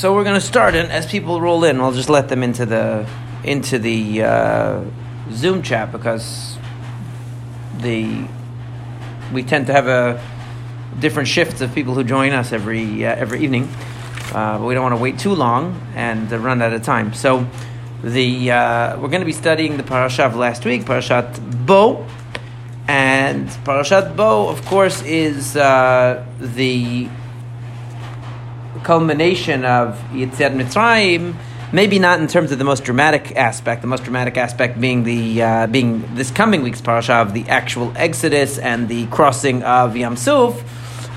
so we're going to start, and as people roll in, I'll just let them into the into the uh, Zoom chat because the we tend to have a different shifts of people who join us every uh, every evening. Uh, but we don't want to wait too long and uh, run out of time. So the uh, we're going to be studying the parasha of last week, Parashat Bo, and Parashat Bo, of course, is uh, the culmination of Yetziat Mitzrayim. Maybe not in terms of the most dramatic aspect. The most dramatic aspect being the uh, being this coming week's parasha of the actual Exodus and the crossing of Yam Suf.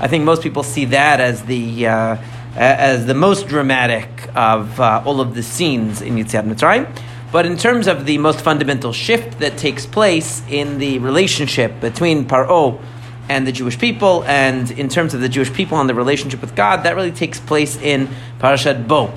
I think most people see that as the uh, as the most dramatic of uh, all of the scenes in Yetziat Mitzrayim. But in terms of the most fundamental shift that takes place in the relationship between Paro and the Jewish people, and in terms of the Jewish people and the relationship with God, that really takes place in Parashat Bo.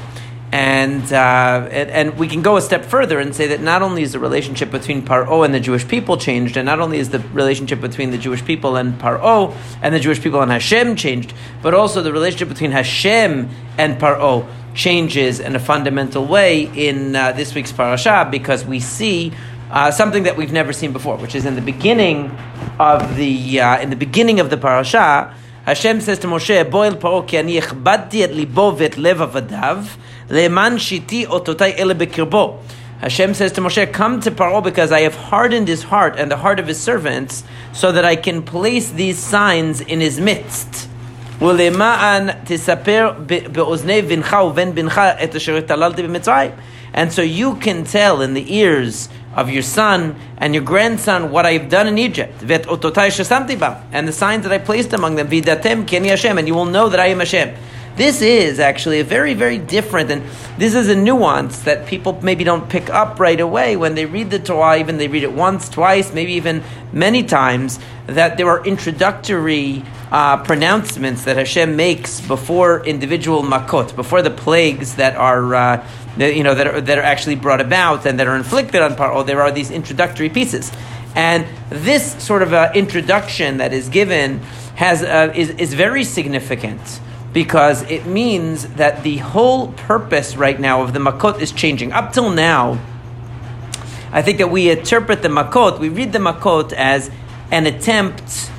And, uh, and, and we can go a step further and say that not only is the relationship between Paro and the Jewish people changed, and not only is the relationship between the Jewish people and Paro and the Jewish people and Hashem changed, but also the relationship between Hashem and Paro changes in a fundamental way in uh, this week's parasha because we see uh, something that we've never seen before, which is in the beginning of the uh, in the beginning of the parasha. Hashem says to Moshe, "Boil paro ki ani echbadti et libo v'et lev avadav le'man shiti ototai ele bekirbo." Hashem says to Moshe, "Come to Paro because I have hardened his heart and the heart of his servants, so that I can place these signs in his midst." ולמען תספר באוזני בנך ובן בנך את אשר התעללתי במצרים. And so you can tell in the ears of your son and your grandson what I've done in Egypt. And the signs that I placed among them. Vidatem. And you will know that I am Hashem. This is actually a very, very different, and this is a nuance that people maybe don't pick up right away when they read the Torah, even they read it once, twice, maybe even many times, that there are introductory uh, pronouncements that Hashem makes before individual makot, before the plagues that are, uh, that, you know, that are, that are actually brought about and that are inflicted on Paro. There are these introductory pieces, and this sort of uh, introduction that is given has uh, is is very significant because it means that the whole purpose right now of the makot is changing. Up till now, I think that we interpret the makot, we read the makot as an attempt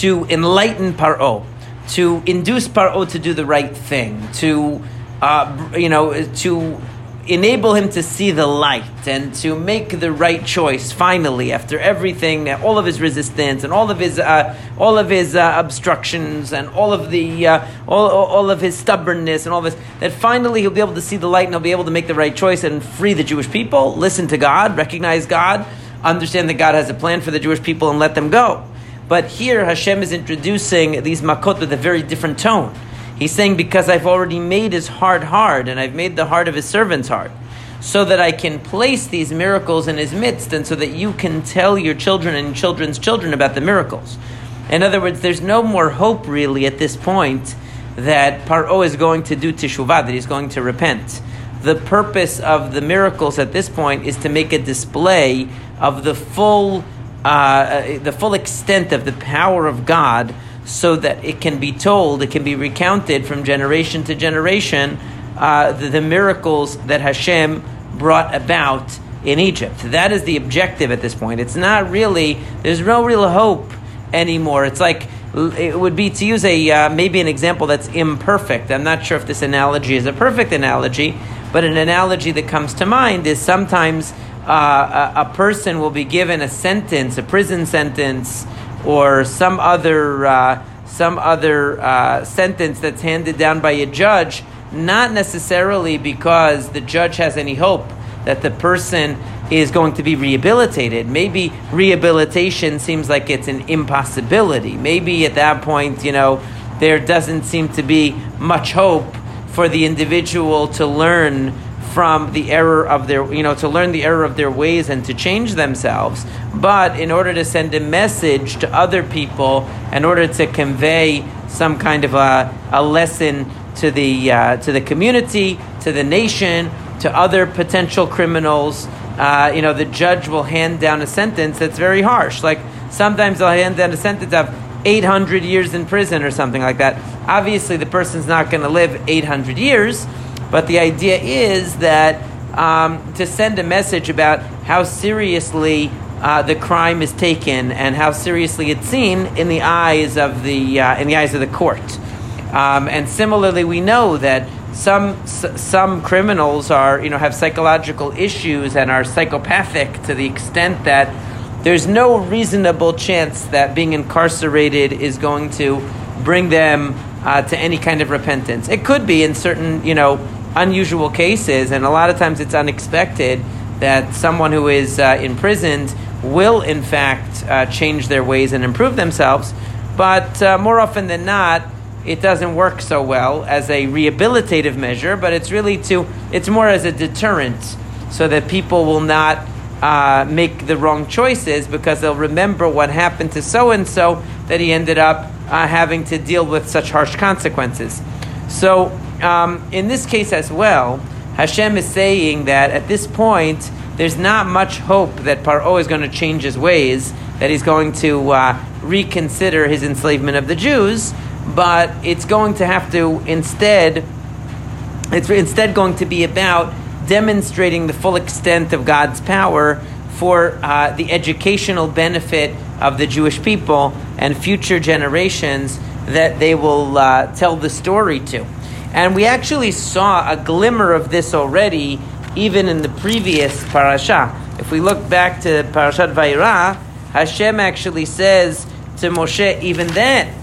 to enlighten Paro, to induce Paro to do the right thing, to uh, you know, to enable him to see the light and to make the right choice finally after everything all of his resistance and all of his uh, all of his uh, obstructions and all of the uh, all, all of his stubbornness and all this that finally he'll be able to see the light and he'll be able to make the right choice and free the Jewish people listen to God recognize God understand that God has a plan for the Jewish people and let them go. But here Hashem is introducing these makot with a very different tone He's saying, Because I've already made his heart hard, and I've made the heart of his servants hard, so that I can place these miracles in his midst, and so that you can tell your children and children's children about the miracles. In other words, there's no more hope really at this point that Paro is going to do teshuvah, that he's going to repent. The purpose of the miracles at this point is to make a display of the full, uh, the full extent of the power of God so that it can be told, it can be recounted from generation to generation, uh, the, the, miracles that Hashem brought about in Egypt. That is the objective at this point. It's not really, there's no real hope anymore. It's like, it would be to use a uh, maybe an example that's imperfect. I'm not sure if this analogy is a perfect analogy, but an analogy that comes to mind is sometimes uh, a, a person will be given a sentence, a prison sentence, or some other uh, some other uh, sentence that's handed down by a judge, not necessarily because the judge has any hope that the person is going to be rehabilitated. Maybe rehabilitation seems like it's an impossibility. Maybe at that point, you know, there doesn't seem to be much hope for the individual to learn from the error of their, you know, to learn the error of their ways and to change themselves. But in order to send a message to other people, in order to convey some kind of a, a lesson to the uh, to the community, to the nation, to other potential criminals, uh, you know, the judge will hand down a sentence that's very harsh. Like sometimes they'll hand down a sentence of 800 years in prison or something like that. Obviously, the person's not going to live 800 years but the idea is that um, to send a message about how seriously uh, the crime is taken and how seriously it's seen in the eyes of the uh, in the eyes of the court. Um, and similarly, we know that some some criminals are you know have psychological issues and are psychopathic to the extent that there's no reasonable chance that being incarcerated is going to bring them uh, to any kind of repentance. It could be in certain you know unusual cases, and a lot of times it's unexpected that someone who is uh, imprisoned will in fact uh, change their ways and improve themselves. But uh, more often than not, it doesn't work so well as a rehabilitative measure, but it's really to, it's more as a deterrent so that people will not uh, make the wrong choices because they'll remember what happened to so and so that he ended up uh, having to deal with such harsh consequences. So, um, in this case as well, Hashem is saying that at this point, there's not much hope that Paro is going to change his ways, that he's going to uh, reconsider his enslavement of the Jews, but it's going to have to instead, it's instead going to be about demonstrating the full extent of God's power for uh, the educational benefit of the Jewish people and future generations that they will uh, tell the story to. And we actually saw a glimmer of this already even in the previous parasha. If we look back to Parashat Vayera, Hashem actually says to Moshe even then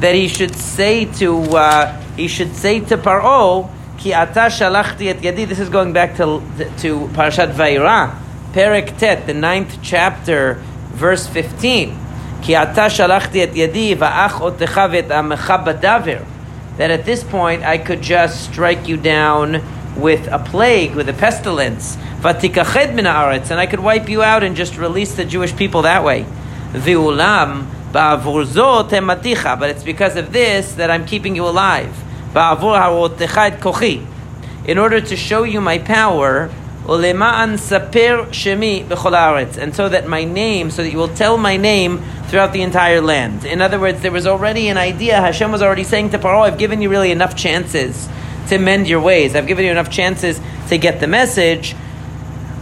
that he should say to uh, he should say to Paro, Ki ata shalachti et yadi. This is going back to to Parashat Vayera, Perek Tet, the ninth chapter, verse fifteen. Ki ata shalachti et yadi va'ach otecha v'et amecha badaver. That at this point I could just strike you down with a plague, with a pestilence, vatikached min and I could wipe you out and just release the Jewish people that way. Vi'ulam but it's because of this that I'm keeping you alive. In order to show you my power. And so that my name, so that you will tell my name throughout the entire land. In other words, there was already an idea. Hashem was already saying to Paro, "I've given you really enough chances to mend your ways. I've given you enough chances to get the message.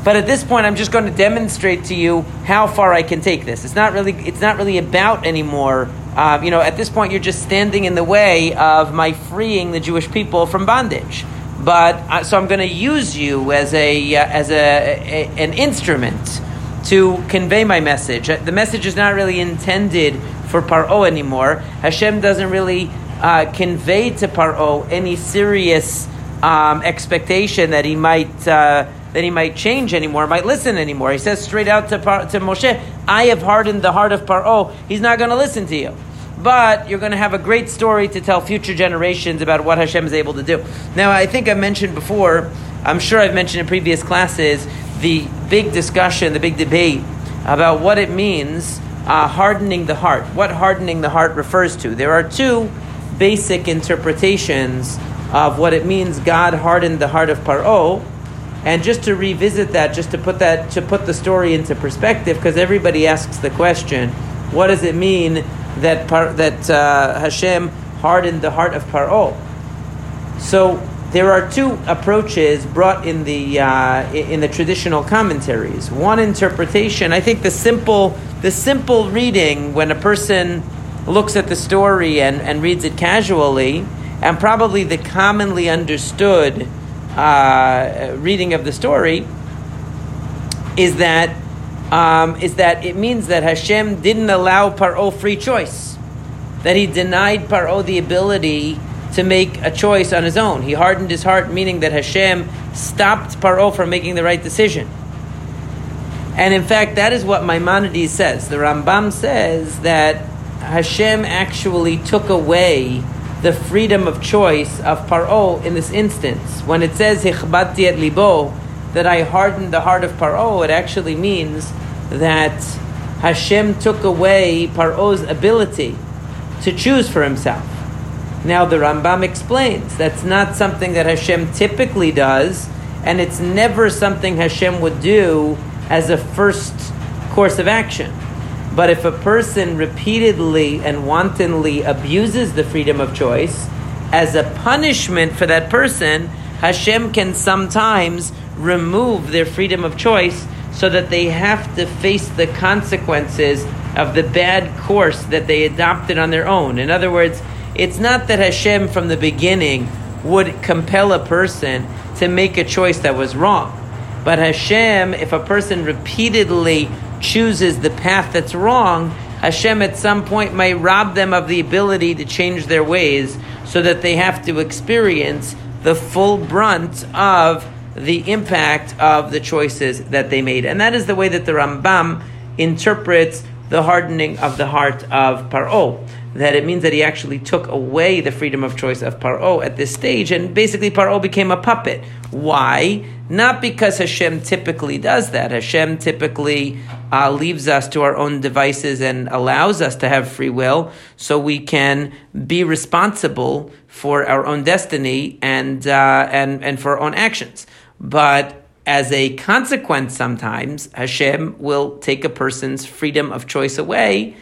But at this point, I'm just going to demonstrate to you how far I can take this. It's not really, it's not really about anymore. Uh, you know, at this point, you're just standing in the way of my freeing the Jewish people from bondage. But uh, so I'm going to use you as a uh, as a, a, an instrument to convey my message. The message is not really intended for Paro anymore. Hashem doesn't really uh, convey to Paro any serious um, expectation that he might uh, that he might change anymore, might listen anymore. He says straight out to, Par- to Moshe, "I have hardened the heart of Paro. He's not going to listen to you." But you're going to have a great story to tell future generations about what Hashem is able to do. Now, I think I mentioned before, I'm sure I've mentioned in previous classes, the big discussion, the big debate about what it means uh, hardening the heart. What hardening the heart refers to. There are two basic interpretations of what it means God hardened the heart of Paro. And just to revisit that, just to put that to put the story into perspective, because everybody asks the question, what does it mean that Par, that uh, Hashem hardened the heart of Paro? So there are two approaches brought in the uh, in the traditional commentaries. One interpretation, I think, the simple the simple reading when a person looks at the story and, and reads it casually, and probably the commonly understood uh, reading of the story is that um, is that it means that Hashem didn't allow Paro free choice, that He denied Paro the ability to make a choice on his own. He hardened his heart, meaning that Hashem stopped Paro from making the right decision. And in fact, that is what Maimonides says. The Rambam says that Hashem actually took away the freedom of choice of Paro in this instance. When it says Hichbati et libo, that I hardened the heart of Paro, it actually means that Hashem took away Paro's ability to choose for himself. Now the Rambam explains that's not something that Hashem typically does, and it's never something Hashem would do as a first course of action. But if a person repeatedly and wantonly abuses the freedom of choice, as a punishment for that person, Hashem can sometimes remove their freedom of choice so that they have to face the consequences of the bad course that they adopted on their own. In other words, it's not that Hashem from the beginning would compel a person to make a choice that was wrong. But Hashem, if a person repeatedly chooses the path that's wrong, Hashem at some point might rob them of the ability to change their ways so that they have to experience the full brunt of the impact of the choices that they made. And that is the way that the Rambam interprets the hardening of the heart of Paro that it means that he actually took away the freedom of choice of Paro at this stage, and basically Paro became a puppet. Why? Not because Hashem typically does that. Hashem typically uh, leaves us to our own devices and allows us to have free will, so we can be responsible for our own destiny and uh, and and for our own actions. But as a consequence, sometimes Hashem will take a person's freedom of choice away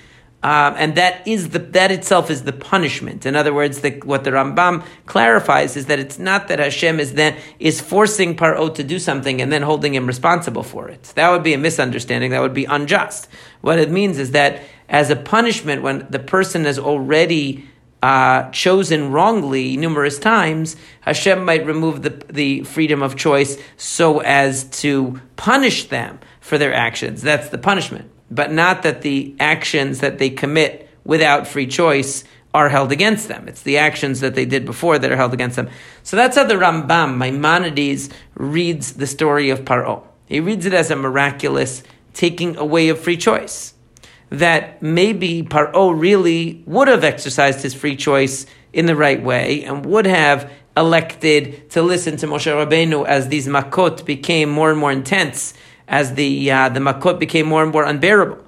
um, and that is the that itself is the punishment. In other words, the, what the Rambam clarifies is that it's not that Hashem is then is forcing Paro to do something and then holding him responsible for it. That would be a misunderstanding. That would be unjust. What it means is that as a punishment, when the person has already uh, chosen wrongly numerous times, Hashem might remove the the freedom of choice so as to punish them for their actions. That's the punishment but not that the actions that they commit without free choice are held against them. It's the actions that they did before that are held against them. So that's how the Rambam, Maimonides, reads the story of Paro. He reads it as a miraculous taking away of free choice. That maybe Paro really would have exercised his free choice in the right way and would have elected to listen to Moshe Rabbeinu as these makot became more and more intense as the uh, the makot became more and more unbearable.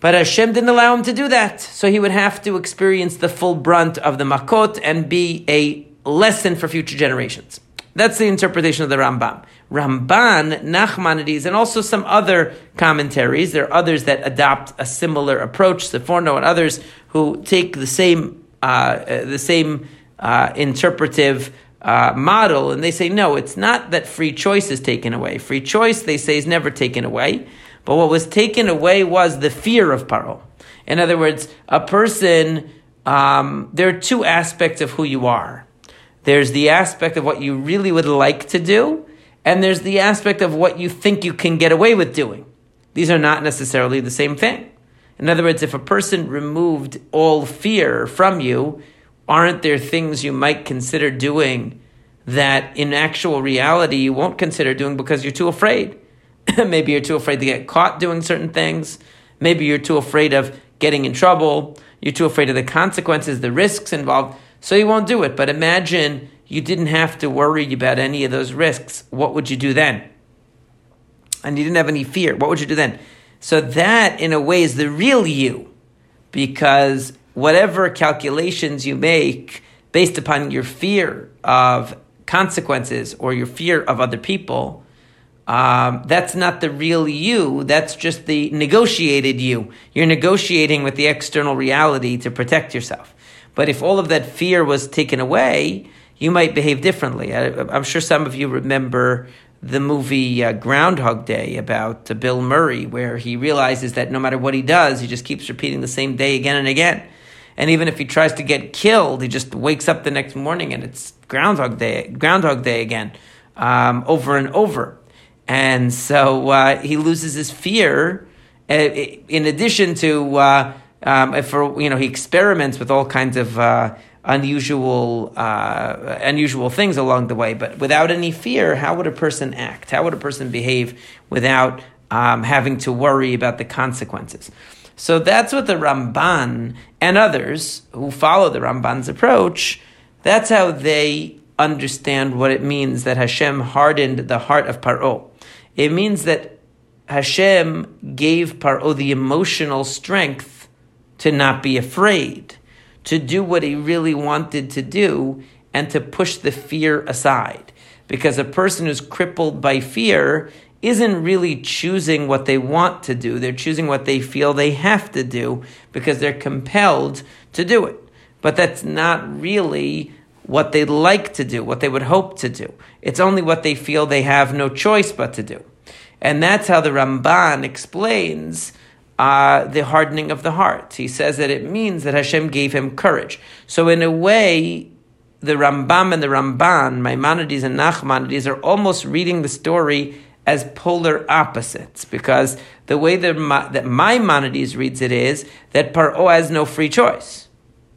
But Hashem didn't allow him to do that, so he would have to experience the full brunt of the makot and be a lesson for future generations. That's the interpretation of the Rambam. Ramban, Nachmanides, and also some other commentaries. There are others that adopt a similar approach, Seforno and others who take the same uh, uh the same uh, interpretive uh, model, and they say, no, it's not that free choice is taken away. Free choice, they say, is never taken away. But what was taken away was the fear of Paro. In other words, a person, um, there are two aspects of who you are. There's the aspect of what you really would like to do, and there's the aspect of what you think you can get away with doing. These are not necessarily the same thing. In other words, if a person removed all fear from you, aren't there things you might consider doing that in actual reality you won't consider doing because you're too afraid? Maybe you're too afraid to get caught doing certain things. Maybe you're too afraid of getting in trouble. You're too afraid of the consequences, the risks involved. So you won't do it. But imagine you didn't have to worry about any of those risks. What would you do then? And you didn't have any fear. What would you do then? So that, in a way, is the real you. Because whatever calculations you make based upon your fear of consequences or your fear of other people, um, that's not the real you. That's just the negotiated you. You're negotiating with the external reality to protect yourself. But if all of that fear was taken away, you might behave differently. I, am sure some of you remember the movie uh, Groundhog Day about uh, Bill Murray, where he realizes that no matter what he does, he just keeps repeating the same day again and again. And even if he tries to get killed, he just wakes up the next morning and it's Groundhog Day, Groundhog Day again, um, over and over. And so uh, he loses his fear. Uh, in addition to, uh, um, for you know, he experiments with all kinds of uh, unusual, uh, unusual things along the way. But without any fear, how would a person act? How would a person behave without um, having to worry about the consequences? So that's what the Ramban and others who follow the Ramban's approach, that's how they understand what it means that Hashem hardened the heart of Paro. It means that Hashem gave Paro the emotional strength to not be afraid, to do what he really wanted to do, and to push the fear aside. Because a person who's crippled by fear isn't really choosing what they want to do. They're choosing what they feel they have to do because they're compelled to do it. But that's not really what they'd like to do, what they would hope to do. It's only what they feel they have no choice but to do. And that's how the Ramban explains uh, the hardening of the heart. He says that it means that Hashem gave him courage. So, in a way, the Rambam and the Ramban, Maimonides and Nachmanides, are almost reading the story as polar opposites because the way that, that Maimonides reads it is that Paro has no free choice.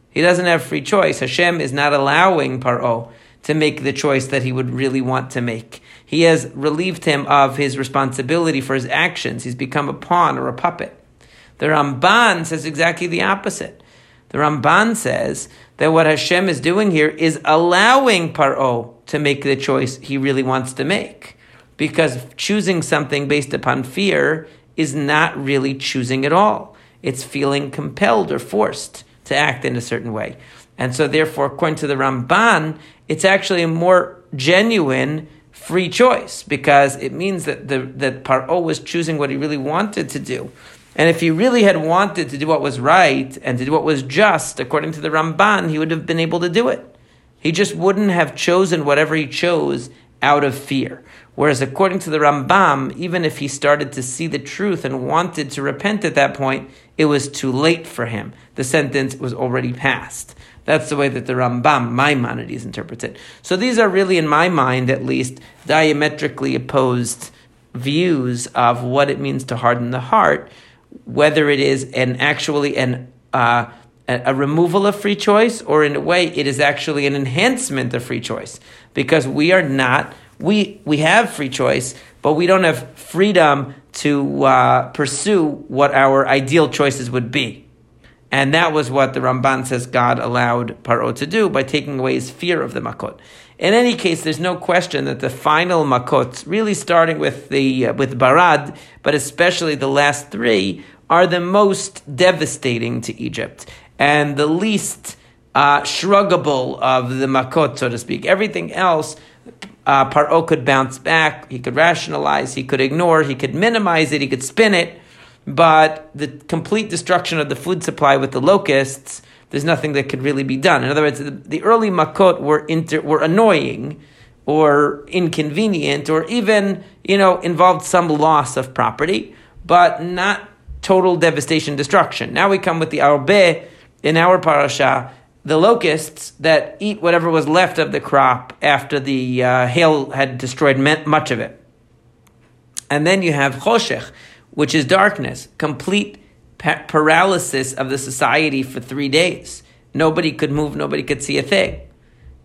He doesn't have free choice. Hashem is not allowing Paro to make the choice that he would really want to make. He has relieved him of his responsibility for his actions. He's become a pawn or a puppet. The Ramban says exactly the opposite. The Ramban says that what Hashem is doing here is allowing Paro to make the choice he really wants to make. Because choosing something based upon fear is not really choosing at all. It's feeling compelled or forced to act in a certain way. And so, therefore, according to the Ramban, it's actually a more genuine free choice because it means that the, that Paro was choosing what he really wanted to do. And if he really had wanted to do what was right and to do what was just, according to the Ramban, he would have been able to do it. He just wouldn't have chosen whatever he chose out of fear. Whereas according to the Rambam, even if he started to see the truth and wanted to repent at that point, it was too late for him. The sentence was already passed. That's the way that the Rambam, Maimonides, interprets it. So these are really, in my mind at least, diametrically opposed views of what it means to harden the heart, whether it is an actually an uh, a removal of free choice, or in a way, it is actually an enhancement of free choice, because we are not we we have free choice, but we don't have freedom to uh, pursue what our ideal choices would be. And that was what the Ramban says God allowed Paro to do by taking away his fear of the Makot. In any case, there's no question that the final Makot, really starting with the uh, with Barad, but especially the last three, are the most devastating to Egypt and the least uh, shruggable of the Makot, so to speak. Everything else uh, Paro could bounce back, he could rationalize, he could ignore, he could minimize it, he could spin it, but the complete destruction of the food supply with the locusts, there's nothing that could really be done. In other words, the, the early makot were inter, were annoying or inconvenient or even, you know, involved some loss of property, but not total devastation, destruction. Now we come with the arbe in our parasha, the locusts that eat whatever was left of the crop after the uh, hail had destroyed much of it. And then you have choshech, which is darkness, complete pa- paralysis of the society for three days. Nobody could move, nobody could see a thing.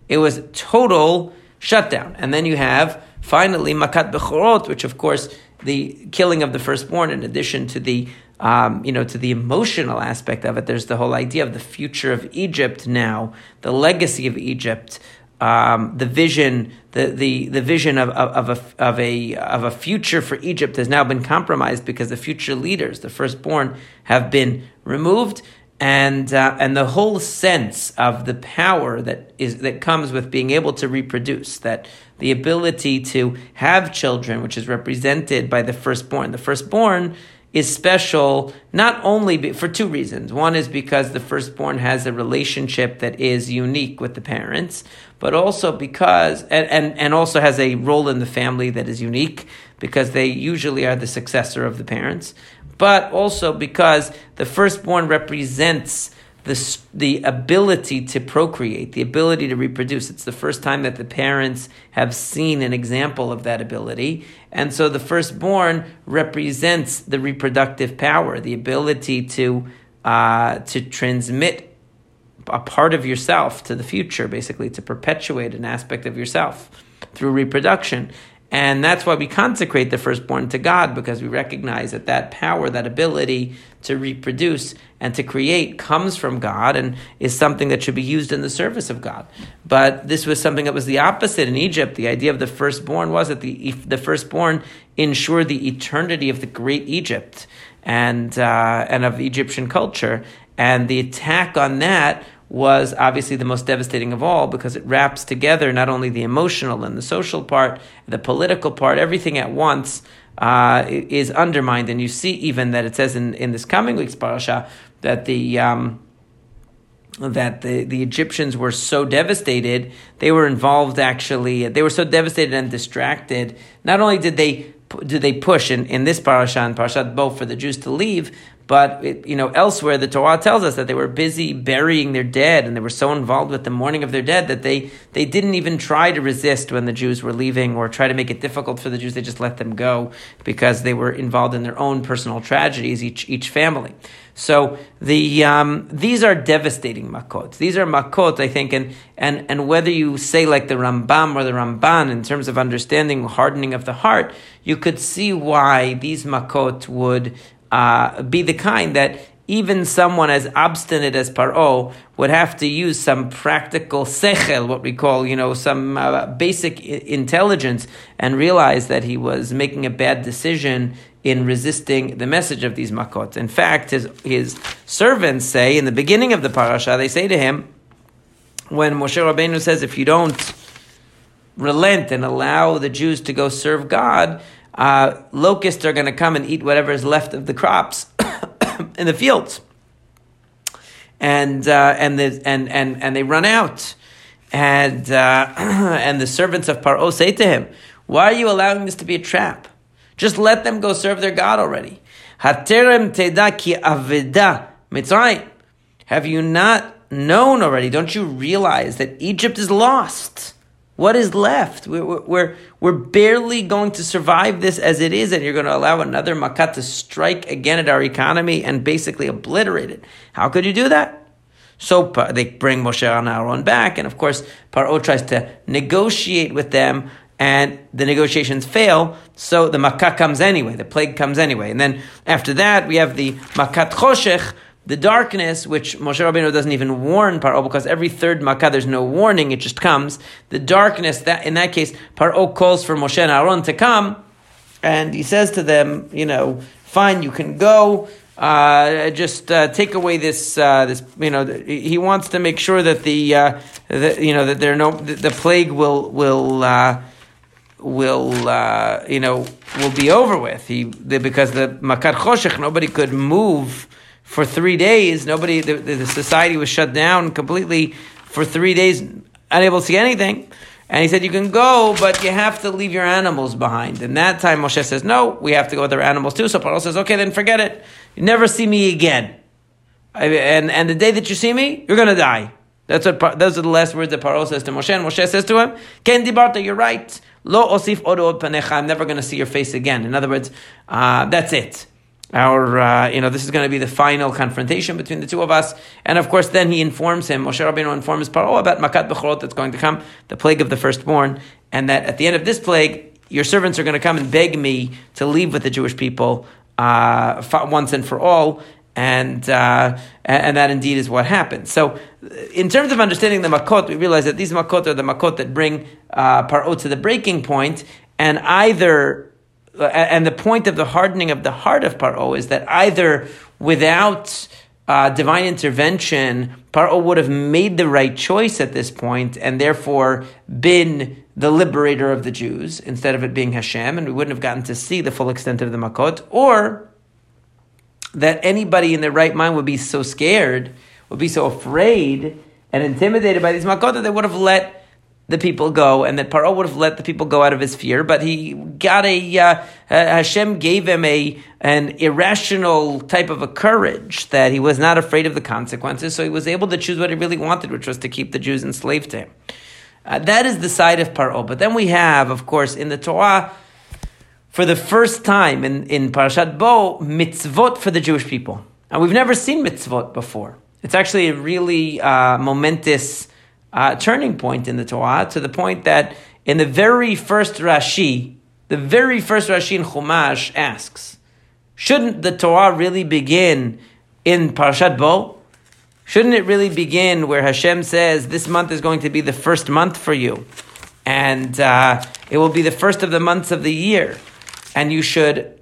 It was total shutdown. And then you have finally makat bechorot, which of course the killing of the firstborn, in addition to the um, you know, to the emotional aspect of it, there's the whole idea of the future of Egypt now, the legacy of Egypt, um, the vision, the, the, the vision of, of, of, a, of, a, of a future for Egypt has now been compromised because the future leaders, the firstborn, have been removed. And, uh, and the whole sense of the power that, is, that comes with being able to reproduce, that the ability to have children, which is represented by the firstborn. The firstborn is special not only for two reasons. One is because the firstborn has a relationship that is unique with the parents, but also because, and, and, and also has a role in the family that is unique because they usually are the successor of the parents, but also because the firstborn represents the, the ability to procreate, the ability to reproduce. It's the first time that the parents have seen an example of that ability. And so the firstborn represents the reproductive power, the ability to, uh, to transmit a part of yourself to the future, basically, to perpetuate an aspect of yourself through reproduction. And that's why we consecrate the firstborn to God, because we recognize that that power, that ability to reproduce and to create comes from God and is something that should be used in the service of God. But this was something that was the opposite in Egypt. The idea of the firstborn was that the, the firstborn ensured the eternity of the great Egypt and, uh, and of Egyptian culture. And the attack on that was obviously the most devastating of all because it wraps together not only the emotional and the social part, the political part, everything at once uh, is undermined. And you see even that it says in, in this coming week's parasha that the um, that the, the Egyptians were so devastated, they were involved actually, they were so devastated and distracted. Not only did they did they push in, in this parasha and parashat Bo for the Jews to leave, but it, you know, elsewhere the Torah tells us that they were busy burying their dead, and they were so involved with the mourning of their dead that they they didn't even try to resist when the Jews were leaving or try to make it difficult for the Jews. They just let them go because they were involved in their own personal tragedies, each each family. So the um, these are devastating makot. These are makot, I think, and and and whether you say like the Rambam or the Ramban in terms of understanding hardening of the heart, you could see why these makot would uh, be the kind that even someone as obstinate as Paro would have to use some practical sechel, what we call, you know, some uh, basic intelligence, and realize that he was making a bad decision in resisting the message of these makot. In fact, his, his servants say in the beginning of the parasha, they say to him, when Moshe Rabbeinu says, if you don't relent and allow the Jews to go serve God, uh, locusts are going to come and eat whatever is left of the crops in the fields, and uh, and the, and and and they run out, and uh, and the servants of Paro say to him, "Why are you allowing this to be a trap? Just let them go serve their God already." Aveda. Have you not known already? Don't you realize that Egypt is lost? What is left? We're, we're, we're barely going to survive this as it is, and you're going to allow another makat to strike again at our economy and basically obliterate it. How could you do that? So they bring Moshe and Aaron back, and of course, Paro tries to negotiate with them, and the negotiations fail, so the makat comes anyway, the plague comes anyway. And then after that, we have the makat choshech, the darkness, which Moshe Rabbeinu doesn't even warn Paro because every third makkah there's no warning, it just comes. The darkness that in that case Paro calls for Moshe and Aaron to come, and he says to them, you know, fine, you can go. Uh, just uh, take away this. Uh, this, you know, he wants to make sure that the, uh, the you know, that there no the, the plague will will uh, will uh, you know will be over with. He the, because the makat choshech nobody could move for three days. Nobody, the, the society was shut down completely for three days, unable to see anything. And he said, You can go, but you have to leave your animals behind. And that time Moshe says, No, we have to go with our animals too. So Paro says, Okay, then forget it. You never see me again. And, and the day that you see me, you're going to die. That's what, those are the last words that Paro says to Moshe. And Moshe says to him, Ken dibarta, you're right. Lo osif odo panecha, I'm never going to see your face again. In other words, uh, that's it our, uh, you know, this is going to be the final confrontation between the two of us. And of course, then he informs him, Moshe Rabbeinu informs Paro about Makat Bechorot that's going to come, the plague of the firstborn, and that at the end of this plague, your servants are going to come and beg me to leave with the Jewish people uh, once and for all. And, uh, and that indeed is what happened. So, in terms of understanding the makot, we realize that these makot are the makot that bring uh, Paro to the breaking point, and either and the point of the hardening of the heart of Paro is that either without uh, divine intervention, Paro would have made the right choice at this point and therefore been the liberator of the Jews instead of it being Hashem, and we wouldn't have gotten to see the full extent of the Makot, or that anybody in their right mind would be so scared, would be so afraid and intimidated by these Makot that they would have let the people go, and that Paro would have let the people go out of his fear, but he got a uh, uh, Hashem gave him a an irrational type of a courage that he was not afraid of the consequences, so he was able to choose what he really wanted, which was to keep the Jews enslaved to him. Uh, that is the side of Paro. But then we have, of course, in the Torah, for the first time in, in Parashat Bo, mitzvot for the Jewish people. And we've never seen mitzvot before. It's actually a really uh, momentous uh, turning point in the Torah to the point that in the very first Rashi, the very first Rashi in Chumash asks, shouldn't the Torah really begin in Parashat Bo? Shouldn't it really begin where Hashem says this month is going to be the first month for you, and uh, it will be the first of the months of the year, and you should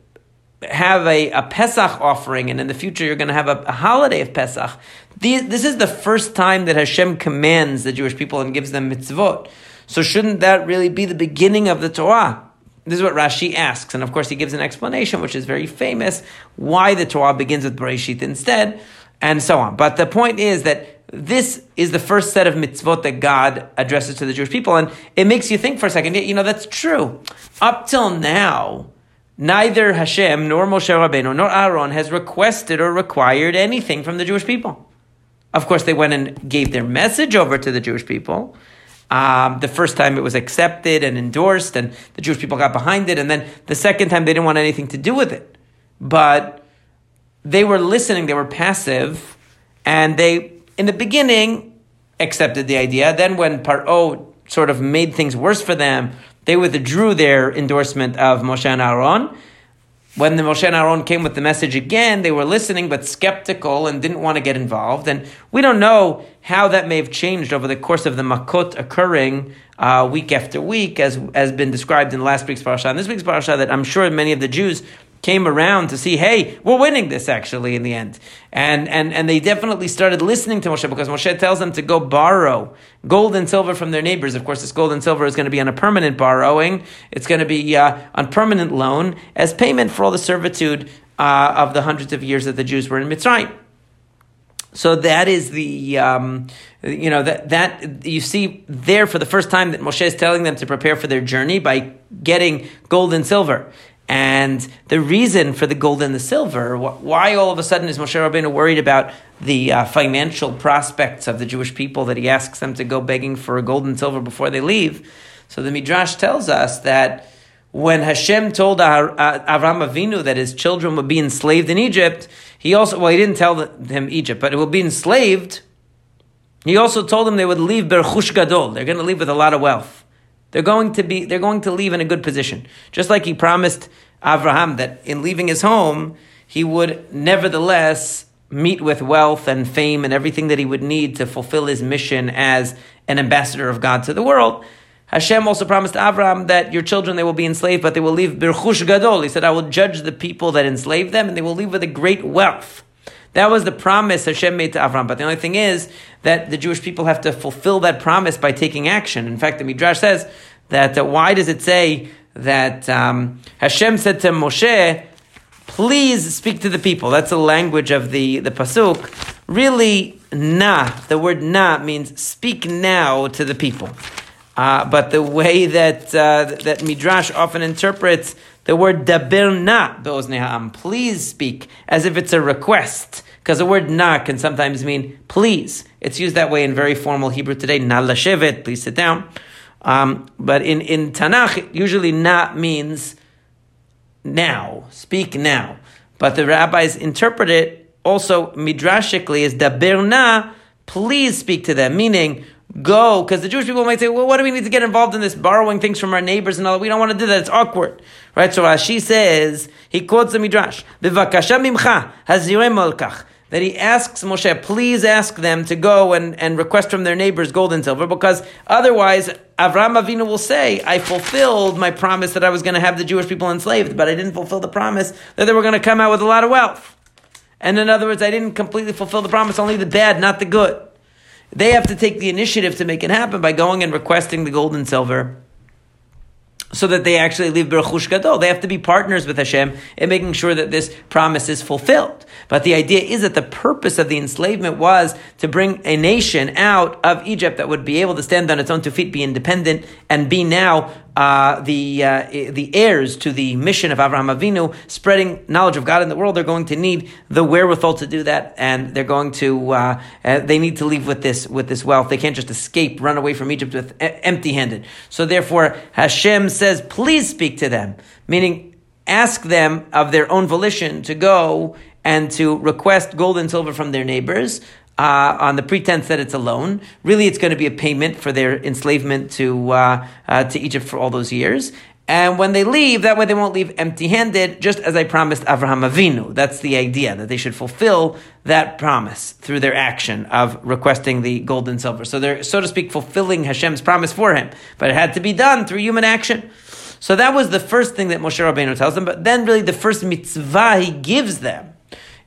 have a, a Pesach offering, and in the future you're going to have a, a holiday of Pesach. this is the first time that Hashem commands the Jewish people and gives them mitzvot. So shouldn't that really be the beginning of the Torah? This is what Rashi asks, and of course he gives an explanation, which is very famous, why the Torah begins with Bereshit instead, and so on. But the point is that this is the first set of mitzvot that God addresses to the Jewish people. And it makes you think for a second, you know, that's true. Up till now, neither Hashem nor Moshe Rabbeinu nor Aaron has requested or required anything from the Jewish people. Of course, they went and gave their message over to the Jewish people. Um, the first time it was accepted and endorsed, and the Jewish people got behind it. And then the second time they didn't want anything to do with it. But they were listening, they were passive, and they, in the beginning, accepted the idea. Then when Paro sort of made things worse for them, they withdrew their endorsement of Moshe and Aaron. When the Moshe and Aaron came with the message again, they were listening but skeptical and didn't want to get involved. And we don't know how that may have changed over the course of the Makot occurring uh, week after week, as has been described in last week's parasha and this week's parasha. That I'm sure many of the Jews came around to see, hey, we're winning this actually in the end. And, and, and they definitely started listening to Moshe because Moshe tells them to go borrow gold and silver from their neighbors. Of course, this gold and silver is going to be on a permanent borrowing. It's going to be uh, on permanent loan as payment for all the servitude uh, of the hundreds of years that the Jews were in Mitzrayim. So that is the, um, you know, that, that you see there for the first time that Moshe is telling them to prepare for their journey by getting gold and silver. And the reason for the gold and the silver, why all of a sudden is Moshe Rabbeinu worried about the uh, financial prospects of the Jewish people that he asks them to go begging for gold and silver before they leave? So the Midrash tells us that when Hashem told uh, Avram Avinu that his children would be enslaved in Egypt, he also, well, he didn't tell him Egypt, but it will be enslaved. He also told them they would leave Berchush Gadol. They're going to leave with a lot of wealth. They're going to be, they're going to leave in a good position. Just like he promised Abraham that in leaving his home, he would nevertheless meet with wealth and fame and everything that he would need to fulfill his mission as an ambassador of God to the world. Hashem also promised Abraham that your children they will be enslaved, but they will leave birchush gadol. He said, "I will judge the people that enslave them, and they will leave with a great wealth." That was the promise Hashem made to Avram. But the only thing is that the Jewish people have to fulfill that promise by taking action. In fact, the Midrash says that uh, why does it say that um, Hashem said to Moshe, please speak to the people. That's the language of the, the Pasuk. Really, na, the word na means speak now to the people. Uh, but the way that, uh, that Midrash often interprets the word dabir na please speak, as if it's a request. Because the word na can sometimes mean please. It's used that way in very formal Hebrew today. Na lashevet, please sit down. Um, but in, in Tanakh, usually na means now, speak now. But the rabbis interpret it also midrashically as dabir na, please speak to them, meaning go, because the Jewish people might say, well, what do we need to get involved in this borrowing things from our neighbors and all that? We don't want to do that. It's awkward. Right? So Rashi says, he quotes the Midrash, that he asks Moshe, please ask them to go and, and request from their neighbors gold and silver, because otherwise Avram Avinu will say, I fulfilled my promise that I was going to have the Jewish people enslaved, but I didn't fulfill the promise that they were going to come out with a lot of wealth. And in other words, I didn't completely fulfill the promise, only the bad, not the good. They have to take the initiative to make it happen by going and requesting the gold and silver so that they actually leave Berchush Gadol. They have to be partners with Hashem in making sure that this promise is fulfilled. But the idea is that the purpose of the enslavement was to bring a nation out of Egypt that would be able to stand on its own two feet, be independent, and be now uh, the uh, the heirs to the mission of Avraham Avinu, spreading knowledge of God in the world. They're going to need the wherewithal to do that, and they're going to uh, uh they need to leave with this with this wealth. They can't just escape, run away from Egypt with empty handed. So therefore, Hashem says, "Please speak to them," meaning ask them of their own volition to go and to request gold and silver from their neighbors uh, on the pretense that it's a loan. Really, it's going to be a payment for their enslavement to uh, uh, to Egypt for all those years. And when they leave, that way they won't leave empty-handed, just as I promised Avraham Avinu. That's the idea that they should fulfill that promise through their action of requesting the gold and silver. So they're, so to speak, fulfilling Hashem's promise for him, but it had to be done through human action. So that was the first thing that Moshe Rabbeinu tells them. But then, really, the first mitzvah he gives them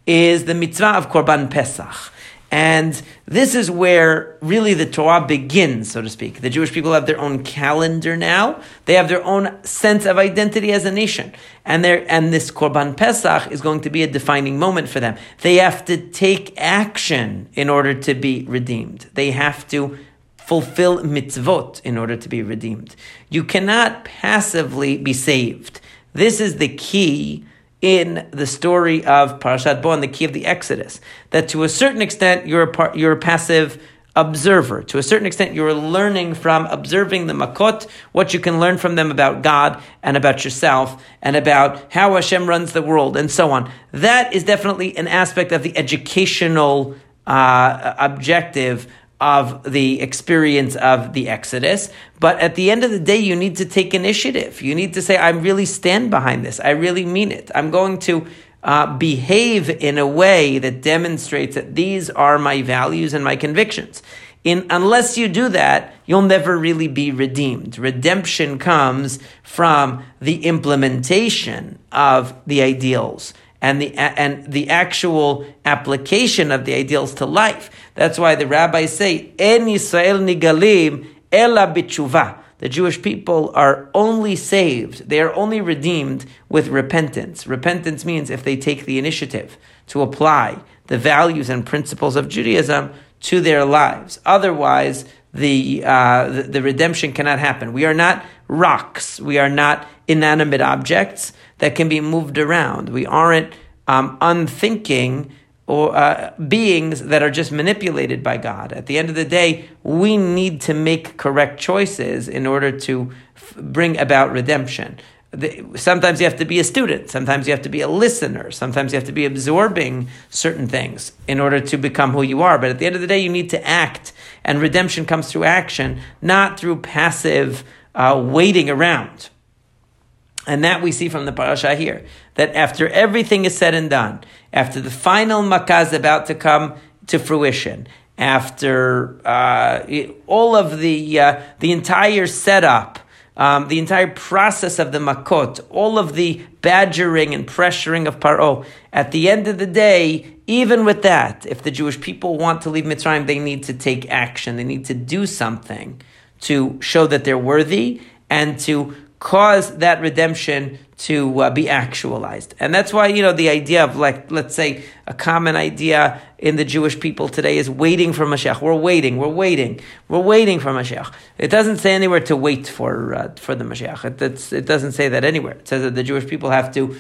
is the mitzvah of Korban Pesach. And this is where really the Torah begins, so to speak. The Jewish people have their own calendar now. They have their own sense of identity as a nation. And, and this Korban Pesach is going to be a defining moment for them. They have to take action in order to be redeemed. They have to fulfill mitzvot in order to be redeemed. You cannot passively be saved. This is the key in the story of Parashat Bo and the key of the Exodus. That to a certain extent you're a you're a passive observer. To a certain extent, you're learning from observing the Makot, what you can learn from them about God and about yourself and about how Hashem runs the world and so on. That is definitely an aspect of the educational uh, objective of the experience of the Exodus. But at the end of the day, you need to take initiative. You need to say, I really stand behind this. I really mean it. I'm going to uh, behave in a way that demonstrates that these are my values and my convictions. In, unless you do that, you'll never really be redeemed. Redemption comes from the implementation of the ideals and the and the actual application of the ideals to life. That's why the rabbis say, "En Yisrael nigalim ela b'tshuva." The Jewish people are only saved; they are only redeemed with repentance. Repentance means if they take the initiative to apply the values and principles of Judaism to their lives. Otherwise, the, uh, the, the redemption cannot happen. We are not rocks. We are not inanimate objects that can be moved around. We aren't um, unthinking or uh, beings that are just manipulated by God. At the end of the day, we need to make correct choices in order to f- bring about redemption. The, sometimes you have to be a student, sometimes you have to be a listener, sometimes you have to be absorbing certain things in order to become who you are. But at the end of the day, you need to act, and redemption comes through action, not through passive uh, waiting around. And that we see from the parasha here, that after everything is said and done, after the final makkah is about to come to fruition, after uh, all of the uh, the entire setup, um, the entire process of the makot, all of the badgering and pressuring of Paro, at the end of the day, even with that, if the Jewish people want to leave Mitzrayim, they need to take action. They need to do something to show that they're worthy and to cause that redemption to uh, be actualized. And that's why, you know, the idea of like, let's say a common idea in the Jewish people today is waiting for Mashiach. We're waiting, we're waiting, we're waiting for Mashiach. It doesn't say anywhere to wait for, uh, for the Mashiach. It, it doesn't say that anywhere. It says that the Jewish people have to,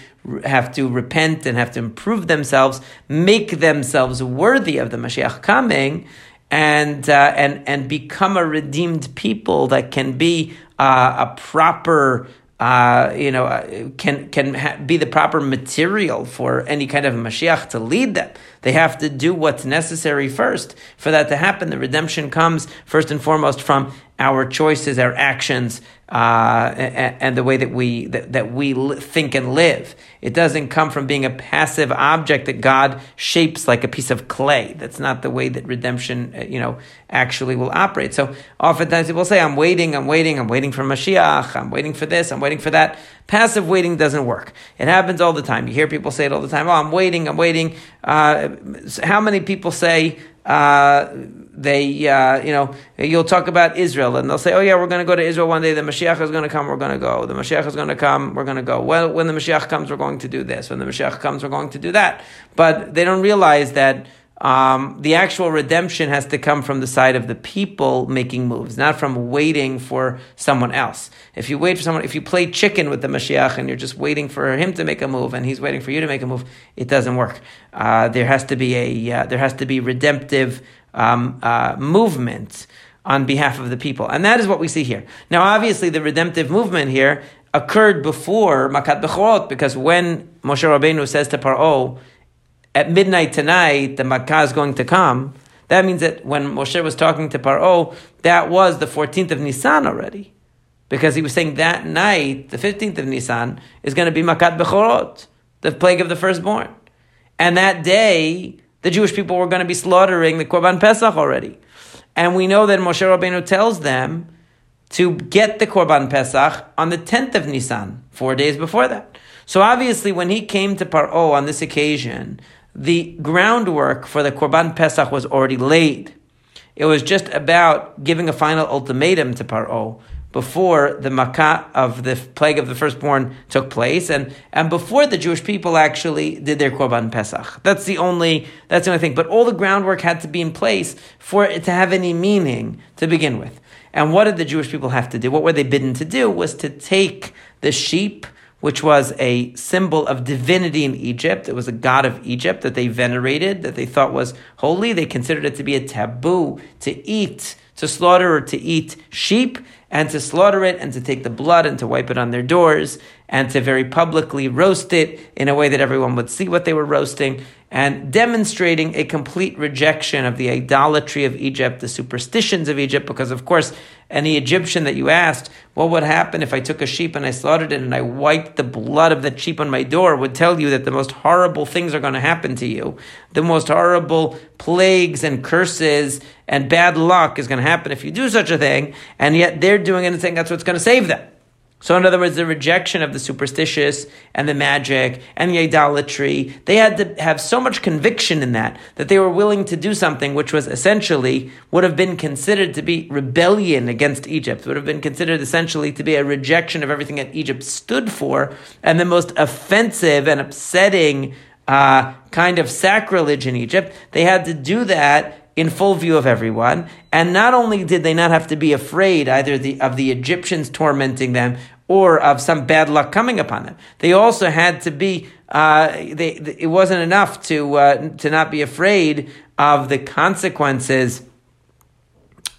have to repent and have to improve themselves, make themselves worthy of the Mashiach coming, and uh, and and become a redeemed people that can be uh, a proper uh, you know, uh, can can ha- be the proper material for any kind of Mashiach to lead them. They have to do what's necessary first for that to happen. The redemption comes first and foremost from our choices, our actions, uh, and, and, the way that we that, that we think and live. It doesn't come from being a passive object that God shapes like a piece of clay. That's not the way that redemption, uh, you know, actually will operate. So oftentimes people say, "I'm waiting, I'm waiting, I'm waiting for Mashiach, I'm waiting for this, I'm waiting for that." Passive waiting doesn't work. It happens all the time. You hear people say it all the time. Oh, I'm waiting, I'm waiting. Uh, how many people say? Uh, they, uh, you know, you'll talk about Israel and they'll say, oh yeah, we're going to go to Israel one day. The Mashiach is going to come. We're going to go. The Mashiach is going to come. We're going to go. Well, when the Mashiach comes, we're going to do this. When the Mashiach comes, we're going to do that. But they don't realize that um, the actual redemption has to come from the side of the people making moves, not from waiting for someone else. If you wait for someone, if you play chicken with the Mashiach and you're just waiting for him to make a move and he's waiting for you to make a move, it doesn't work. Uh, there has to be a uh, there has to be redemptive um, uh, movement on behalf of the people, and that is what we see here. Now, obviously, the redemptive movement here occurred before Makat Bechorot, because when Moshe Rabbeinu says to Paro, at midnight tonight, the Makkah is going to come. That means that when Moshe was talking to Paro, that was the 14th of Nisan already. Because he was saying that night, the 15th of Nisan, is going to be Makat Bechorot, the plague of the firstborn. And that day, the Jewish people were going to be slaughtering the Korban Pesach already. And we know that Moshe Rabbeinu tells them to get the Korban Pesach on the 10th of Nisan, four days before that. So obviously, when he came to Paro on this occasion, the groundwork for the Korban Pesach was already laid. It was just about giving a final ultimatum to Paro before the Makkah of the plague of the firstborn took place, and, and before the Jewish people actually did their Korban Pesach. That's the only that's the only thing. But all the groundwork had to be in place for it to have any meaning to begin with. And what did the Jewish people have to do? What were they bidden to do? Was to take the sheep which was a symbol of divinity in Egypt. It was a god of Egypt that they venerated, that they thought was holy. They considered it to be a taboo to eat, to slaughter or to eat sheep, and to slaughter it and to take the blood and to wipe it on their doors and to very publicly roast it in a way that everyone would see what they were roasting and demonstrating a complete rejection of the idolatry of Egypt, the superstitions of Egypt, because of course, any Egyptian that you asked, what would happen if I took a sheep and I slaughtered it and I wiped the blood of that sheep on my door, would tell you that the most horrible things are going to happen to you. The most horrible plagues and curses and bad luck is going to happen if you do such a thing, and yet they're doing it and saying that's what's going to save them. So, in other words, the rejection of the superstitious and the magic and the idolatry, they had to have so much conviction in that that they were willing to do something which was essentially would have been considered to be rebellion against Egypt, would have been considered essentially to be a rejection of everything that Egypt stood for, and the most offensive and upsetting uh, kind of sacrilege in Egypt. They had to do that in full view of everyone. And not only did they not have to be afraid either the, of the Egyptians tormenting them or of some bad luck coming upon them, they also had to be. Uh, they, it wasn't enough to uh, to not be afraid of the consequences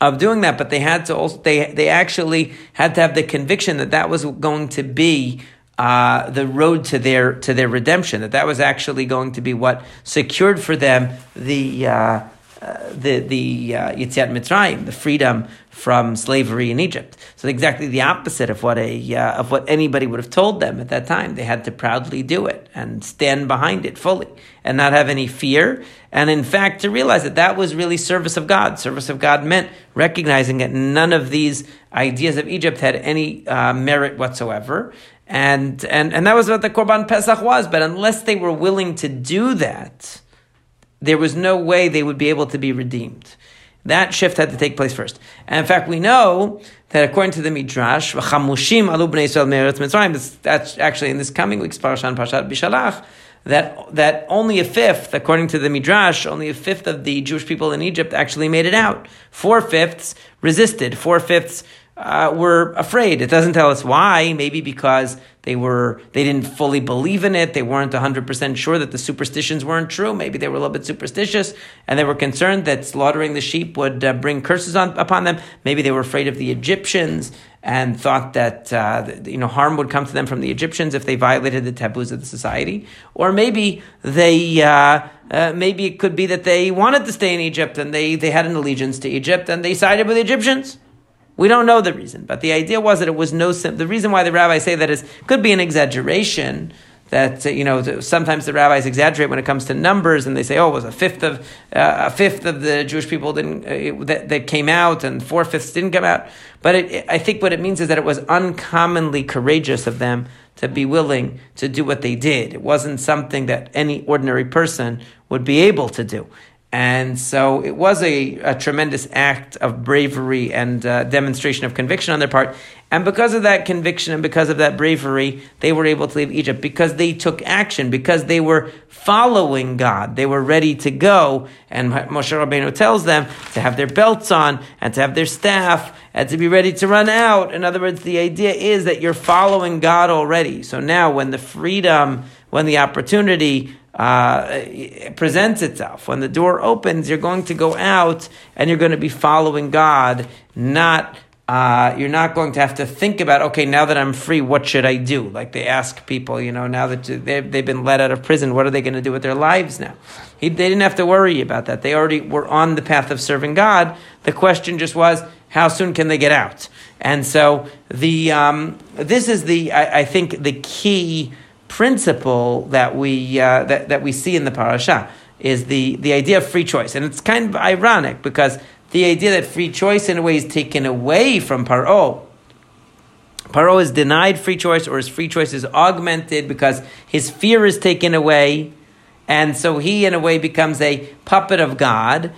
of doing that, but they had to also they they actually had to have the conviction that that was going to be uh, the road to their to their redemption. That that was actually going to be what secured for them the uh, the the uh, Yetziat Mitzrayim, the freedom from slavery in Egypt. So exactly the opposite of what a uh, of what anybody would have told them at that time. They had to proudly do it and stand behind it fully and not have any fear. And in fact, to realize that that was really service of God. Service of God meant recognizing that none of these ideas of Egypt had any uh, merit whatsoever. And, and, and that was what the Korban Pesach was. But unless they were willing to do that, there was no way they would be able to be redeemed. That shift had to take place first. And in fact, we know that according to the Midrash, that's actually in this coming week's Parashat Pashat Bishalach, that, that only a fifth, according to the Midrash, only a fifth of the Jewish people in Egypt actually made it out. Four fifths resisted. Four fifths uh, were afraid. It doesn't tell us why. Maybe because they were they didn't fully believe in it. They weren't hundred percent sure that the superstitions weren't true. Maybe they were a little bit superstitious, and they were concerned that slaughtering the sheep would uh, bring curses on, upon them. Maybe they were afraid of the Egyptians and thought that uh, you know harm would come to them from the Egyptians if they violated the taboos of the society. Or maybe they. Uh, uh, maybe it could be that they wanted to stay in Egypt and they, they had an allegiance to Egypt and they sided with the Egyptians. We don't know the reason, but the idea was that it was no. The reason why the rabbis say that is could be an exaggeration. That uh, you know, sometimes the rabbis exaggerate when it comes to numbers, and they say, "Oh, it was a fifth of uh, a fifth of the Jewish people didn't uh, that, that came out, and four fifths didn't come out." But it, I think what it means is that it was uncommonly courageous of them to be willing to do what they did. It wasn't something that any ordinary person would be able to do. And so it was a, a tremendous act of bravery and uh, demonstration of conviction on their part. And because of that conviction and because of that bravery, they were able to leave Egypt because they took action, because they were following God. They were ready to go. And Moshe Rabbeinu tells them to have their belts on and to have their staff and to be ready to run out. In other words, the idea is that you're following God already. So now when the freedom, when the opportunity, uh, presents itself. When the door opens, you're going to go out and you're going to be following God, not. Uh, you're not going to have to think about, okay, now that I'm free, what should I do? Like they ask people, you know, now that they've, they've been let out of prison, what are they going to do with their lives now? He, they didn't have to worry about that. They already were on the path of serving God. The question just was, how soon can they get out? And so the um, this is the I, I think the key principle that we uh, that, that we see in the parasha is the, the idea of free choice. And it's kind of ironic because the idea that free choice in a way is taken away from Paro. Paro is denied free choice or his free choice is augmented because his fear is taken away and so he, in a way, becomes a puppet of God.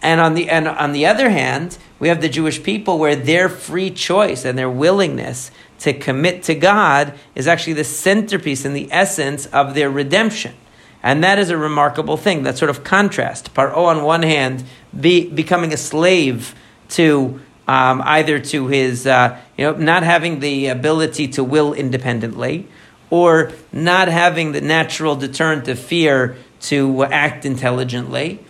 And on the and on the other hand, we have the Jewish people where their free choice and their willingness to commit to God is actually the centerpiece and the essence of their redemption. And that is a remarkable thing, that sort of contrast. Paro, on one hand, be, becoming a slave to um, either to his, uh, you know, not having the ability to will independently, or not having the natural deterrent of fear to act intelligently.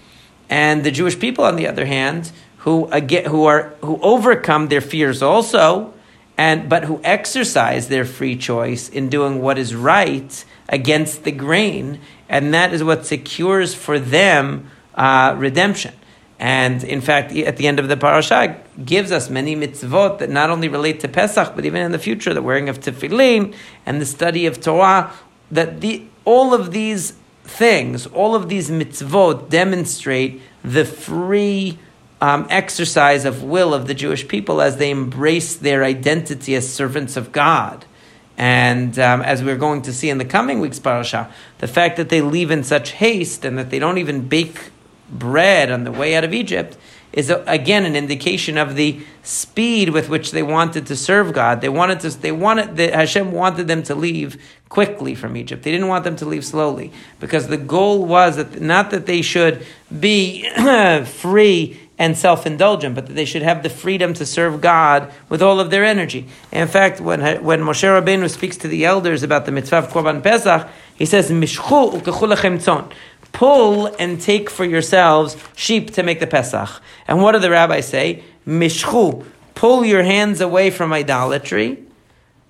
And the Jewish people, on the other hand, who again, who are who overcome their fears also, and but who exercise their free choice in doing what is right against the grain, and that is what secures for them uh, redemption. And in fact, at the end of the parasha, gives us many mitzvot that not only relate to Pesach, but even in the future, the wearing of tefillin and the study of Torah. That the all of these things, all of these mitzvot, demonstrate the free um, exercise of will of the Jewish people as they embrace their identity as servants of God. And um, as we're going to see in the coming week's parasha, the fact that they leave in such haste and that they don't even bake bread on the way out of Egypt is a, again an indication of the speed with which they wanted to serve God. They wanted to. They wanted. The, Hashem wanted them to leave quickly from Egypt. They didn't want them to leave slowly because the goal was that not that they should be free and self indulgent, but that they should have the freedom to serve God with all of their energy. in fact, when, when Moshe Rabbeinu speaks to the elders about the mitzvah of Korban Pesach, he says, Mishchu. Pull and take for yourselves sheep to make the Pesach. And what do the rabbis say? Mishchu. Pull your hands away from idolatry.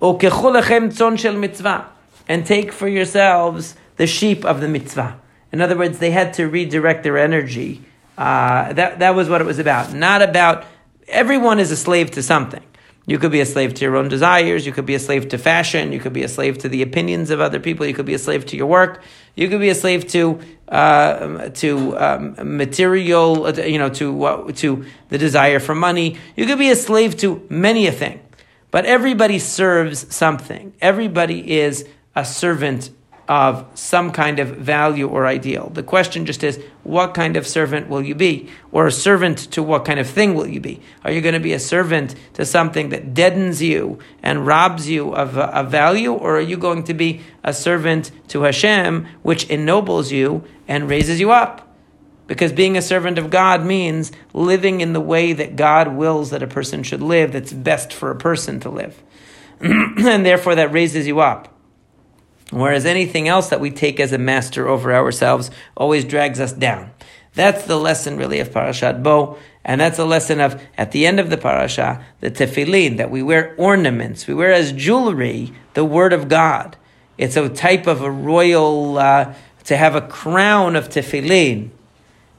tzon shel mitzvah. And take for yourselves the sheep of the mitzvah. In other words, they had to redirect their energy uh, that, that was what it was about. Not about, everyone is a slave to something. You could be a slave to your own desires. You could be a slave to fashion. You could be a slave to the opinions of other people. You could be a slave to your work. You could be a slave to uh, to um, material, you know, to uh, to the desire for money. You could be a slave to many a thing. But everybody serves something. Everybody is a servant of some kind of value or ideal. The question just is, what kind of servant will you be? Or a servant to what kind of thing will you be? Are you going to be a servant to something that deadens you and robs you of, a, of value? Or are you going to be a servant to Hashem, which ennobles you and raises you up? Because being a servant of God means living in the way that God wills that a person should live, that's best for a person to live. and therefore that raises you up. Whereas anything else that we take as a master over ourselves always drags us down. That's the lesson really of Parashat Bo, and that's a lesson of at the end of the parasha, the tefillin that we wear ornaments, we wear as jewelry the word of God. It's a type of a royal uh, to have a crown of tefillin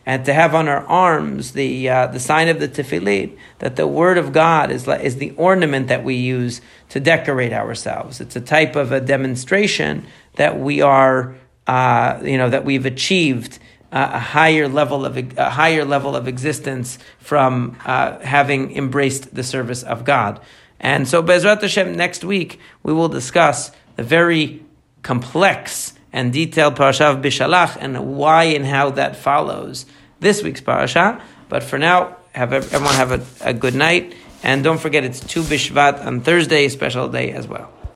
and to have on our arms the uh, the sign of the tefillin, that the word of God is is the ornament that we use to decorate ourselves. It's a type of a demonstration that we are, uh, you know, that we've achieved uh, a higher level of a higher level of existence from uh, having embraced the service of God. And so, Bezrat Hashem, next week we will discuss the very complex and detailed parasha of Bishalach and why and how that follows this week's parasha. But for now, have everyone have a, a good night, and don't forget it's Tu Bishvat on Thursday, special day as well.